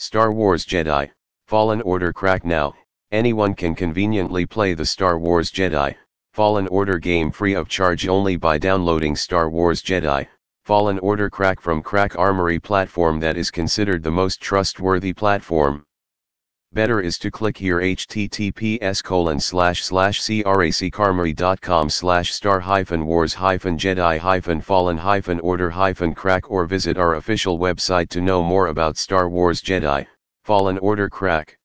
Star Wars Jedi, Fallen Order crack now, anyone can conveniently play the Star Wars Jedi, Fallen Order game free of charge only by downloading Star Wars Jedi, Fallen Order crack from Crack Armory platform that is considered the most trustworthy platform. Better is to click here https colon slash slash crackarmory.com slash star hyphen wars hyphen jedi hyphen fallen hyphen order hyphen crack or visit our official website to know more about Star Wars Jedi, Fallen Order crack.